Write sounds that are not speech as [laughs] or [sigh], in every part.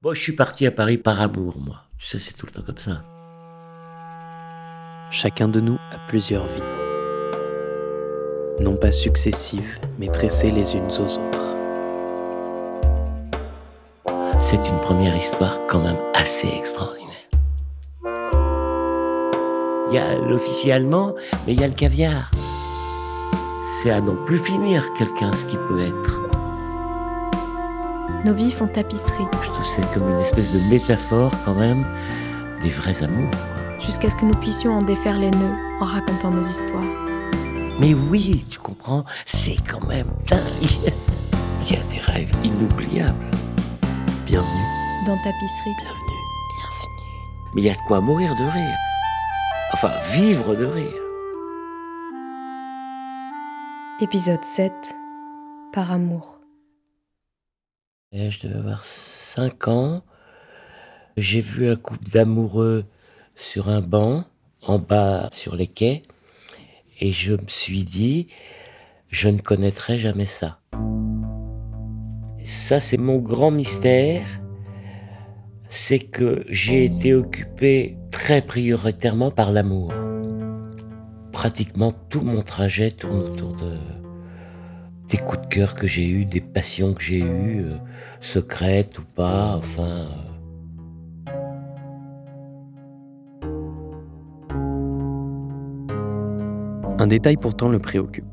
Bon, je suis parti à Paris par amour, moi. Tu sais, c'est tout le temps comme ça. Chacun de nous a plusieurs vies. Non pas successives, mais tressées les unes aux autres. C'est une première histoire quand même assez extraordinaire. Il y a l'officier allemand, mais il y a le caviar. C'est à non plus finir quelqu'un ce qui peut être. Nos vies font tapisserie. Je trouve c'est comme une espèce de métaphore quand même des vrais amours. jusqu'à ce que nous puissions en défaire les nœuds en racontant nos histoires. Mais oui, tu comprends, c'est quand même dingue. [laughs] Il y a des rêves inoubliables. Bienvenue, Dans tapisserie. bienvenue. Mais il y a de quoi mourir de rire. Enfin, vivre de rire. Épisode 7. Par amour. Je devais avoir 5 ans. J'ai vu un couple d'amoureux sur un banc, en bas sur les quais, et je me suis dit, je ne connaîtrai jamais ça. Ça, c'est mon grand mystère, c'est que j'ai été occupé très prioritairement par l'amour. Pratiquement tout mon trajet tourne autour de, des coups de cœur que j'ai eus, des passions que j'ai eues, euh, secrètes ou pas, enfin. euh. Un détail pourtant le préoccupe.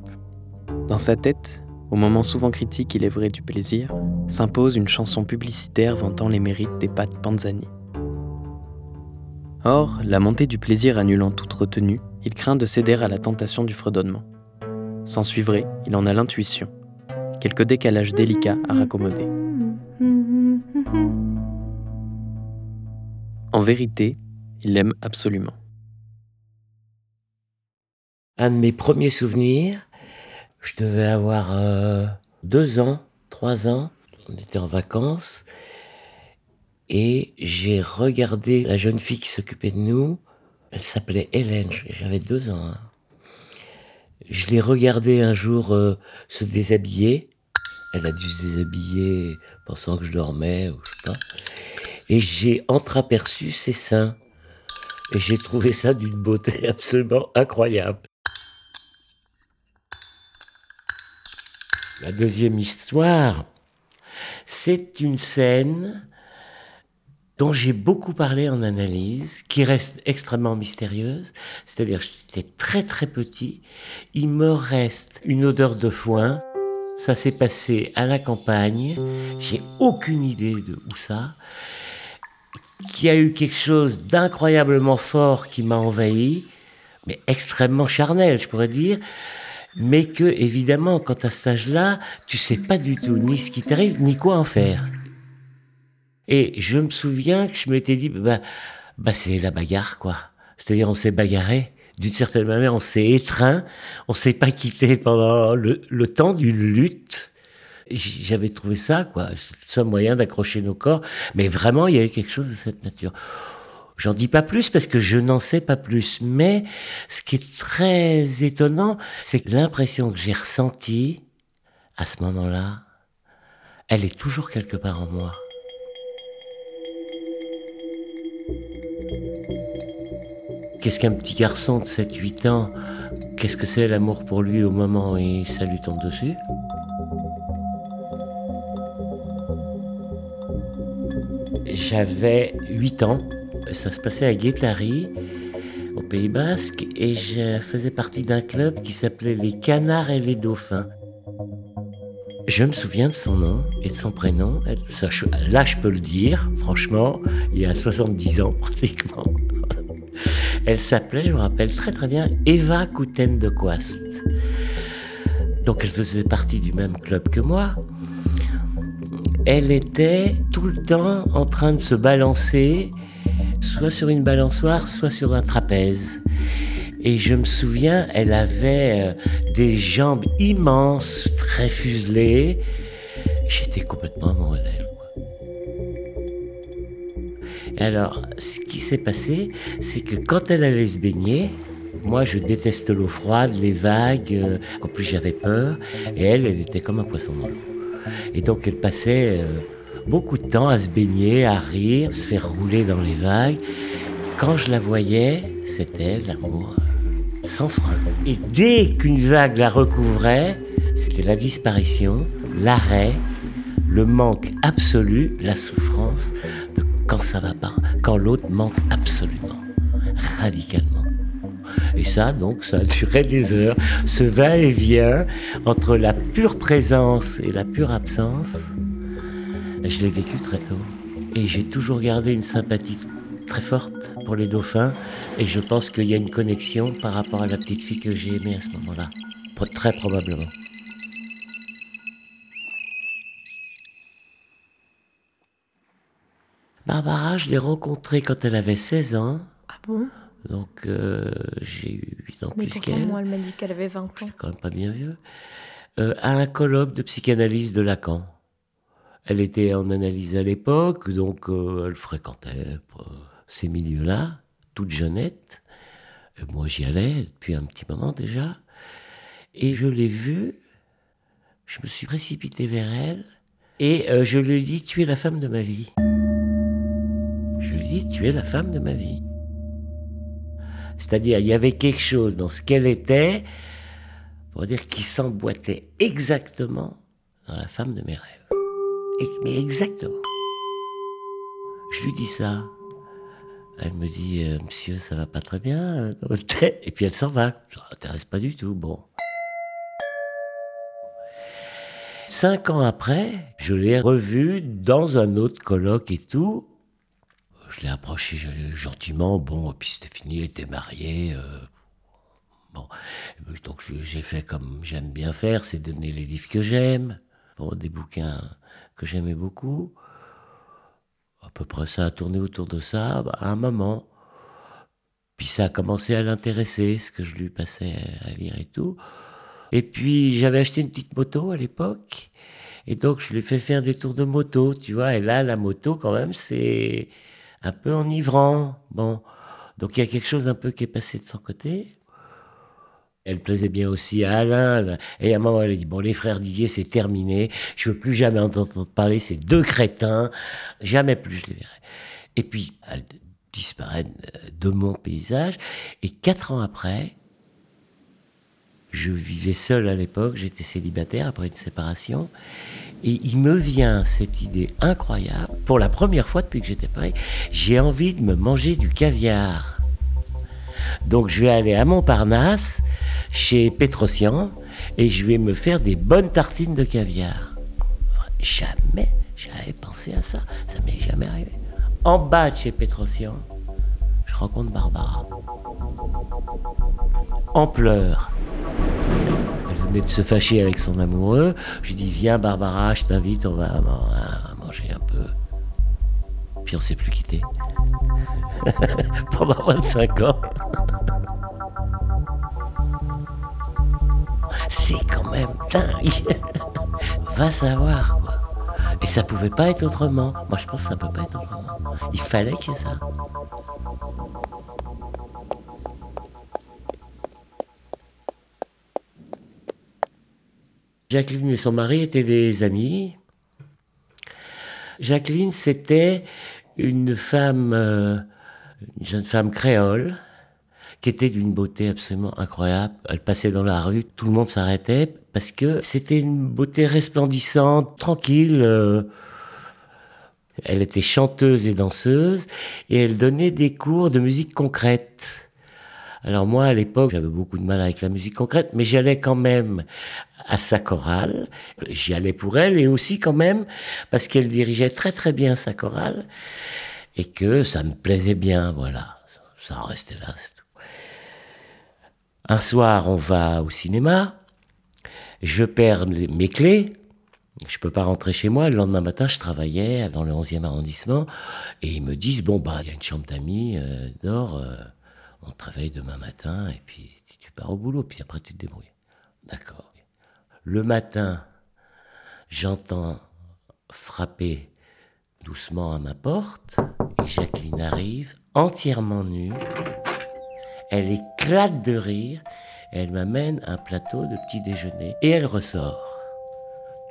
Dans sa tête, au moment souvent critique il est vrai du plaisir, s'impose une chanson publicitaire vantant les mérites des pâtes Panzani. Or, la montée du plaisir annulant toute retenue, il craint de céder à la tentation du fredonnement. S'en suivrait, il en a l'intuition. Quelques décalages délicats à raccommoder. En vérité, il l'aime absolument. Un de mes premiers souvenirs, je devais avoir euh, deux ans, trois ans, on était en vacances, et j'ai regardé la jeune fille qui s'occupait de nous, elle s'appelait Hélène, j'avais deux ans. hein. Je l'ai regardée un jour euh, se déshabiller, elle a dû se déshabiller pensant que je dormais, ou je sais pas, et j'ai entreaperçu ses seins, et j'ai trouvé ça d'une beauté [laughs] absolument incroyable. La deuxième histoire, c'est une scène dont j'ai beaucoup parlé en analyse, qui reste extrêmement mystérieuse. C'est-à-dire, j'étais très très petit. Il me reste une odeur de foin. Ça s'est passé à la campagne. J'ai aucune idée de où ça. Qu'il y a eu quelque chose d'incroyablement fort qui m'a envahi, mais extrêmement charnel, je pourrais dire mais que évidemment quand à cet âge-là, tu sais pas du tout ni ce qui t'arrive ni quoi en faire. Et je me souviens que je m'étais dit bah bah c'est la bagarre quoi. C'est-à-dire on s'est bagarré d'une certaine manière, on s'est étreint, on s'est pas quitté pendant le, temps d'une lutte. J'avais trouvé ça quoi, c'est seul moyen d'accrocher nos corps, mais vraiment il y avait quelque chose de cette nature. J'en dis pas plus parce que je n'en sais pas plus. Mais ce qui est très étonnant, c'est l'impression que j'ai ressentie à ce moment-là, elle est toujours quelque part en moi. Qu'est-ce qu'un petit garçon de 7-8 ans, qu'est-ce que c'est l'amour pour lui au moment où ça lui tombe dessus? J'avais 8 ans, ça se passait à Guétari, au Pays Basque, et je faisais partie d'un club qui s'appelait les Canards et les Dauphins. Je me souviens de son nom et de son prénom. Là, je peux le dire, franchement, il y a 70 ans [laughs] pratiquement. Elle s'appelait, je me rappelle très très bien, Eva Couten de Quast. Donc elle faisait partie du même club que moi. Elle était tout le temps en train de se balancer, soit sur une balançoire, soit sur un trapèze. Et je me souviens, elle avait euh, des jambes immenses, très fuselées. J'étais complètement amoureux d'elle. Alors, ce qui s'est passé, c'est que quand elle allait se baigner, moi je déteste l'eau froide, les vagues, euh, en plus j'avais peur, et elle, elle était comme un poisson dans l'eau. Et donc elle passait euh, beaucoup de temps à se baigner, à rire, se faire rouler dans les vagues. Quand je la voyais, c'était l'amour sans frein. Et dès qu'une vague la recouvrait, c'était la disparition, l'arrêt, le manque absolu, la souffrance quand ça va pas, quand l'autre manque absolument, radicalement. Et ça, donc, ça duré des heures. Ce va-et-vient entre la pure présence et la pure absence, je l'ai vécu très tôt. Et j'ai toujours gardé une sympathie très forte pour les dauphins. Et je pense qu'il y a une connexion par rapport à la petite fille que j'ai aimée à ce moment-là. Très probablement. Barbara, je l'ai rencontrée quand elle avait 16 ans. Ah bon? Donc euh, j'ai eu 8 ans Mais plus qu'elle. moi, elle m'a dit qu'elle avait 20 ans. Je suis quand même pas bien vieux. Euh, à un colloque de psychanalyse de Lacan. Elle était en analyse à l'époque, donc euh, elle fréquentait ces milieux-là, toute jeunette. Et moi, j'y allais depuis un petit moment déjà. Et je l'ai vue, je me suis précipité vers elle, et je lui ai dit Tu es la femme de ma vie. Je lui dit Tu es la femme de ma vie. C'est-à-dire, il y avait quelque chose dans ce qu'elle était, pour dire qui s'emboîtait exactement dans la femme de mes rêves. Et- mais exactement. Je lui dis ça. Elle me dit, euh, monsieur, ça va pas très bien euh. Et puis elle s'en va. Ça m'intéresse pas du tout. Bon. Cinq ans après, je l'ai revue dans un autre colloque et tout. Je l'ai approché gentiment. Bon, puis c'était fini, elle était mariée. euh, Bon, donc j'ai fait comme j'aime bien faire, c'est donner les livres que j'aime, bon, des bouquins que j'aimais beaucoup. À peu près ça a tourné autour de ça, bah, à un moment. Puis ça a commencé à l'intéresser, ce que je lui passais à lire et tout. Et puis j'avais acheté une petite moto à l'époque, et donc je lui ai fait faire des tours de moto, tu vois. Et là, la moto, quand même, c'est un peu enivrant. Bon, donc il y a quelque chose un peu qui est passé de son côté. Elle plaisait bien aussi à Alain. Et à un moment, elle a dit Bon, les frères Didier, c'est terminé. Je veux plus jamais entendre parler ces deux crétins. Jamais plus je les verrai. Et puis, elle disparaît de mon paysage. Et quatre ans après, je vivais seul à l'époque. J'étais célibataire après une séparation. Et il me vient cette idée incroyable. Pour la première fois depuis que j'étais prêt, j'ai envie de me manger du caviar. Donc je vais aller à Montparnasse, chez Petrosian, et je vais me faire des bonnes tartines de caviar. Jamais j'avais pensé à ça. Ça m'est jamais arrivé. En bas de chez Petrosian, je rencontre Barbara. En pleurs. De se fâcher avec son amoureux. Je lui dis Viens, Barbara, je t'invite, on va manger un peu. Puis on s'est plus quitté. [laughs] Pendant 25 ans. C'est quand même dingue. [laughs] Va savoir, quoi. Et ça pouvait pas être autrement. Moi, je pense que ça peut pas être autrement. Il fallait qu'il y ait ça. Jacqueline et son mari étaient des amis. Jacqueline, c'était une femme, euh, une jeune femme créole, qui était d'une beauté absolument incroyable. Elle passait dans la rue, tout le monde s'arrêtait parce que c'était une beauté resplendissante, tranquille. euh, elle était chanteuse et danseuse et elle donnait des cours de musique concrète. Alors moi, à l'époque, j'avais beaucoup de mal avec la musique concrète, mais j'allais quand même à sa chorale. J'y allais pour elle et aussi quand même parce qu'elle dirigeait très très bien sa chorale et que ça me plaisait bien, voilà. Ça en restait là, c'est tout. Un soir, on va au cinéma. Je perds mes clés. Je peux pas rentrer chez moi. Le lendemain matin, je travaillais dans le 11e arrondissement. Et ils me disent, bon, bah, il y a une chambre d'amis, euh, dors. euh, on travaille demain matin. Et puis, tu- pars au boulot. Puis après, tu te débrouilles. D'accord. Le matin, j'entends frapper doucement à ma porte. Et Jacqueline arrive, entièrement nue. Elle éclate de rire. et Elle m'amène un plateau de petit déjeuner. Et elle ressort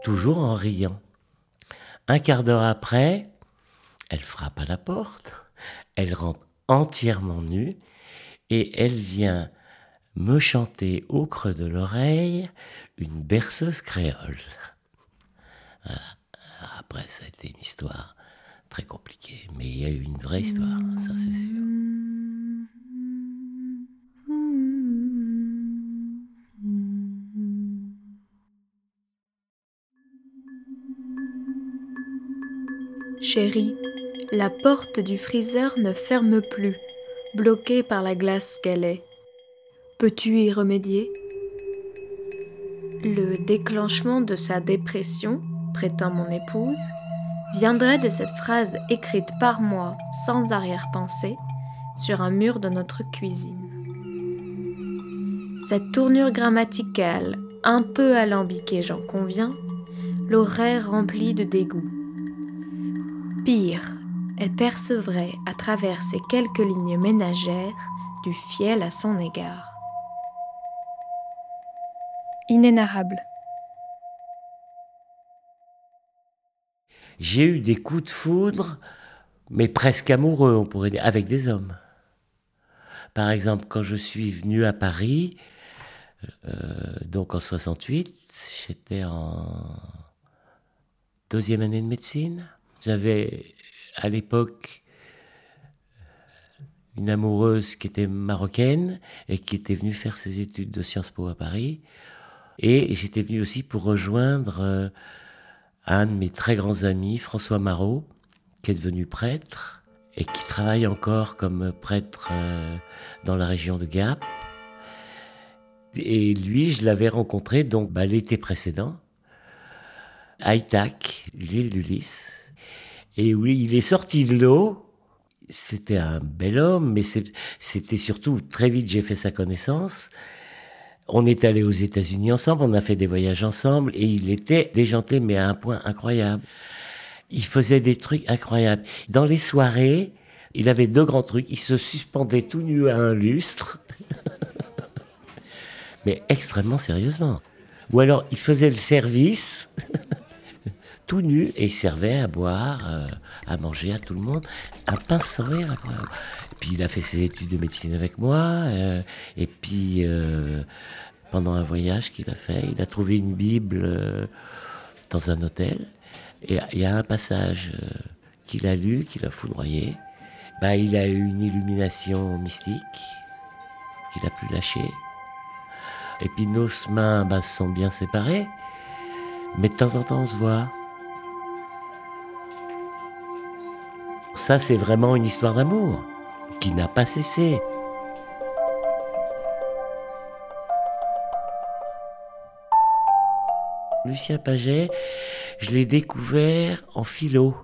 toujours en riant. Un quart d'heure après, elle frappe à la porte, elle rentre entièrement nue et elle vient me chanter au creux de l'oreille une berceuse créole. Après, ça a été une histoire très compliquée, mais il y a eu une vraie histoire, ça c'est sûr. Chérie, la porte du freezer ne ferme plus, bloquée par la glace qu'elle est. Peux-tu y remédier? Le déclenchement de sa dépression, prétend mon épouse, viendrait de cette phrase écrite par moi sans arrière-pensée sur un mur de notre cuisine. Cette tournure grammaticale, un peu alambiquée j'en conviens, l'aurait remplie de dégoût. Pire, elle percevrait à travers ces quelques lignes ménagères du fiel à son égard. Inénarrable. J'ai eu des coups de foudre, mais presque amoureux, on pourrait dire, avec des hommes. Par exemple, quand je suis venu à Paris, euh, donc en 68, j'étais en deuxième année de médecine. J'avais à l'époque une amoureuse qui était marocaine et qui était venue faire ses études de Sciences Po à Paris. Et j'étais venu aussi pour rejoindre euh, un de mes très grands amis, François Marot, qui est devenu prêtre et qui travaille encore comme prêtre euh, dans la région de Gap. Et lui, je l'avais rencontré donc bah, l'été précédent à Itac, l'île d'Ulysse. Et oui, il est sorti de l'eau. C'était un bel homme, mais c'était surtout très vite j'ai fait sa connaissance. On est allé aux États-Unis ensemble, on a fait des voyages ensemble, et il était déjanté, mais à un point incroyable. Il faisait des trucs incroyables. Dans les soirées, il avait deux grands trucs. Il se suspendait tout nu à un lustre, [laughs] mais extrêmement sérieusement. Ou alors, il faisait le service [laughs] tout nu et il servait à boire, euh, à manger à tout le monde. Un pince sourire incroyable. Puis il a fait ses études de médecine avec moi. Euh, et puis euh, pendant un voyage qu'il a fait, il a trouvé une Bible dans un hôtel. Et il y a un passage qu'il a lu, qu'il a foudroyé. Bah, il a eu une illumination mystique qu'il a pu lâcher. Et puis nos mains bah, sont bien séparées. Mais de temps en temps, on se voit. Ça, c'est vraiment une histoire d'amour qui n'a pas cessé. Lucien Paget, je l'ai découvert en philo.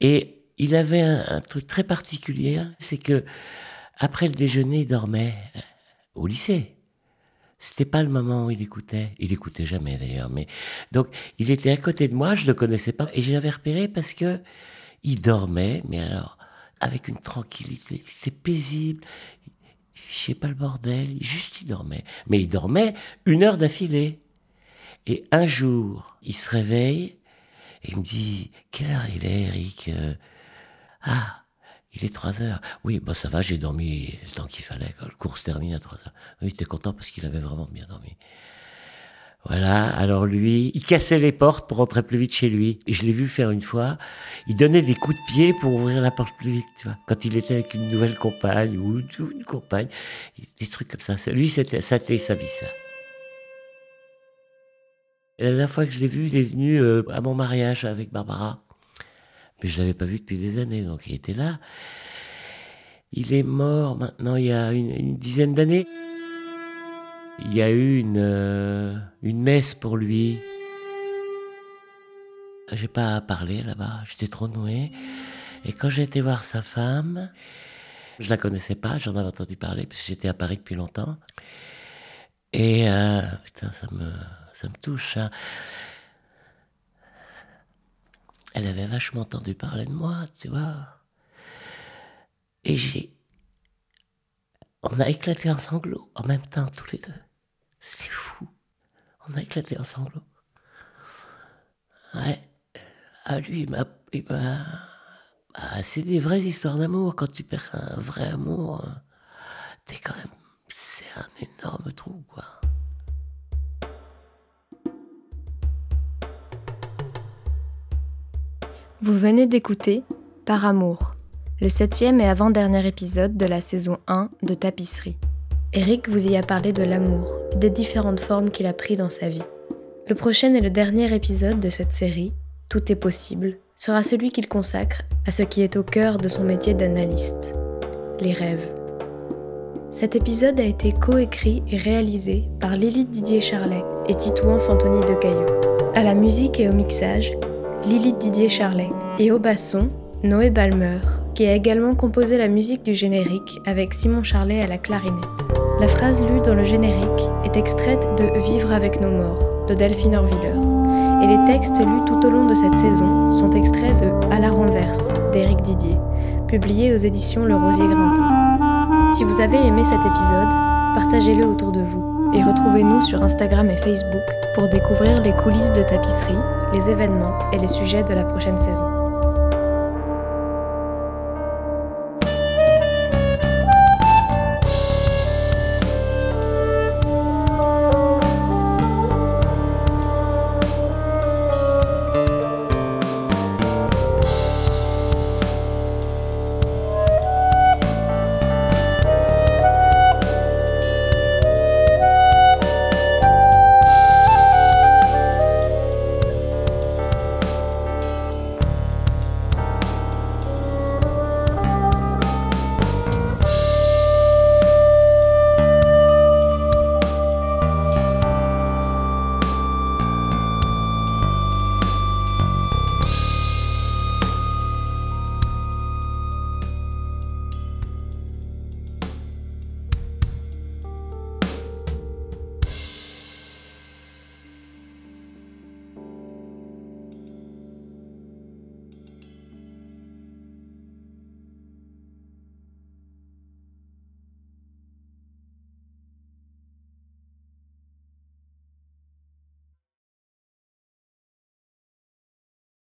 Et il avait un, truc très particulier, c'est que après le déjeuner, il dormait euh, au lycée. C'était pas le moment où il écoutait. Il écoutait jamais d'ailleurs, mais donc il était à côté de moi, je le connaissais pas et j'avais repéré parce que il dormait, mais alors avec une tranquillité, c'était paisible. Il fichait pas le bordel, juste il dormait. Mais il dormait une heure d'affilée. Et un jour, il se réveille et il me dit Quelle heure il est, Eric euh, Ah, il est 3 heures. Oui, bah ça va, j'ai dormi le temps qu'il fallait. Le cours se termine à 3 heures. Il était content parce qu'il avait vraiment bien dormi. Voilà, alors lui, il cassait les portes pour rentrer plus vite chez lui. Et je l'ai vu faire une fois, il donnait des coups de pied pour ouvrir la porte plus vite, tu vois. Quand il était avec une nouvelle compagne ou une compagne, des trucs comme ça. Lui, c'était, ça été sa vie, ça. la dernière fois que je l'ai vu, il est venu euh, à mon mariage avec Barbara. Mais je l'avais pas vu depuis des années, donc il était là. Il est mort maintenant il y a une dizaine d'années il y a eu une, euh, une messe pour lui. J'ai pas parlé là-bas, j'étais trop noué. Et quand j'ai été voir sa femme, je la connaissais pas, j'en avais entendu parler, parce que j'étais à Paris depuis longtemps. Et euh, putain, ça me, ça me touche. Hein. Elle avait vachement entendu parler de moi, tu vois. Et j'ai. On a éclaté en sanglots en même temps, tous les deux. C'était fou. On a éclaté en sanglots. Ouais. Ah, lui, il m'a. Ah, c'est des vraies histoires d'amour. Quand tu perds un vrai amour, t'es quand même. C'est un énorme trou, quoi. Vous venez d'écouter Par amour, le septième et avant-dernier épisode de la saison 1 de Tapisserie. Eric vous y a parlé de l'amour et des différentes formes qu'il a pris dans sa vie. Le prochain et le dernier épisode de cette série, Tout est possible, sera celui qu'il consacre à ce qui est au cœur de son métier d'analyste, les rêves. Cet épisode a été coécrit et réalisé par Lily Didier Charlet et Titouan Fantoni de Caillou. À la musique et au mixage, Lily Didier Charlet et au basson, Noé Balmer, qui a également composé la musique du générique avec Simon Charlet à la clarinette. La phrase lue dans le générique est extraite de Vivre avec nos morts de Delphine Orviller, et les textes lus tout au long de cette saison sont extraits de À la renverse d'Éric Didier, publié aux éditions Le Rosier Grimpant. Si vous avez aimé cet épisode, partagez-le autour de vous et retrouvez-nous sur Instagram et Facebook pour découvrir les coulisses de tapisserie, les événements et les sujets de la prochaine saison.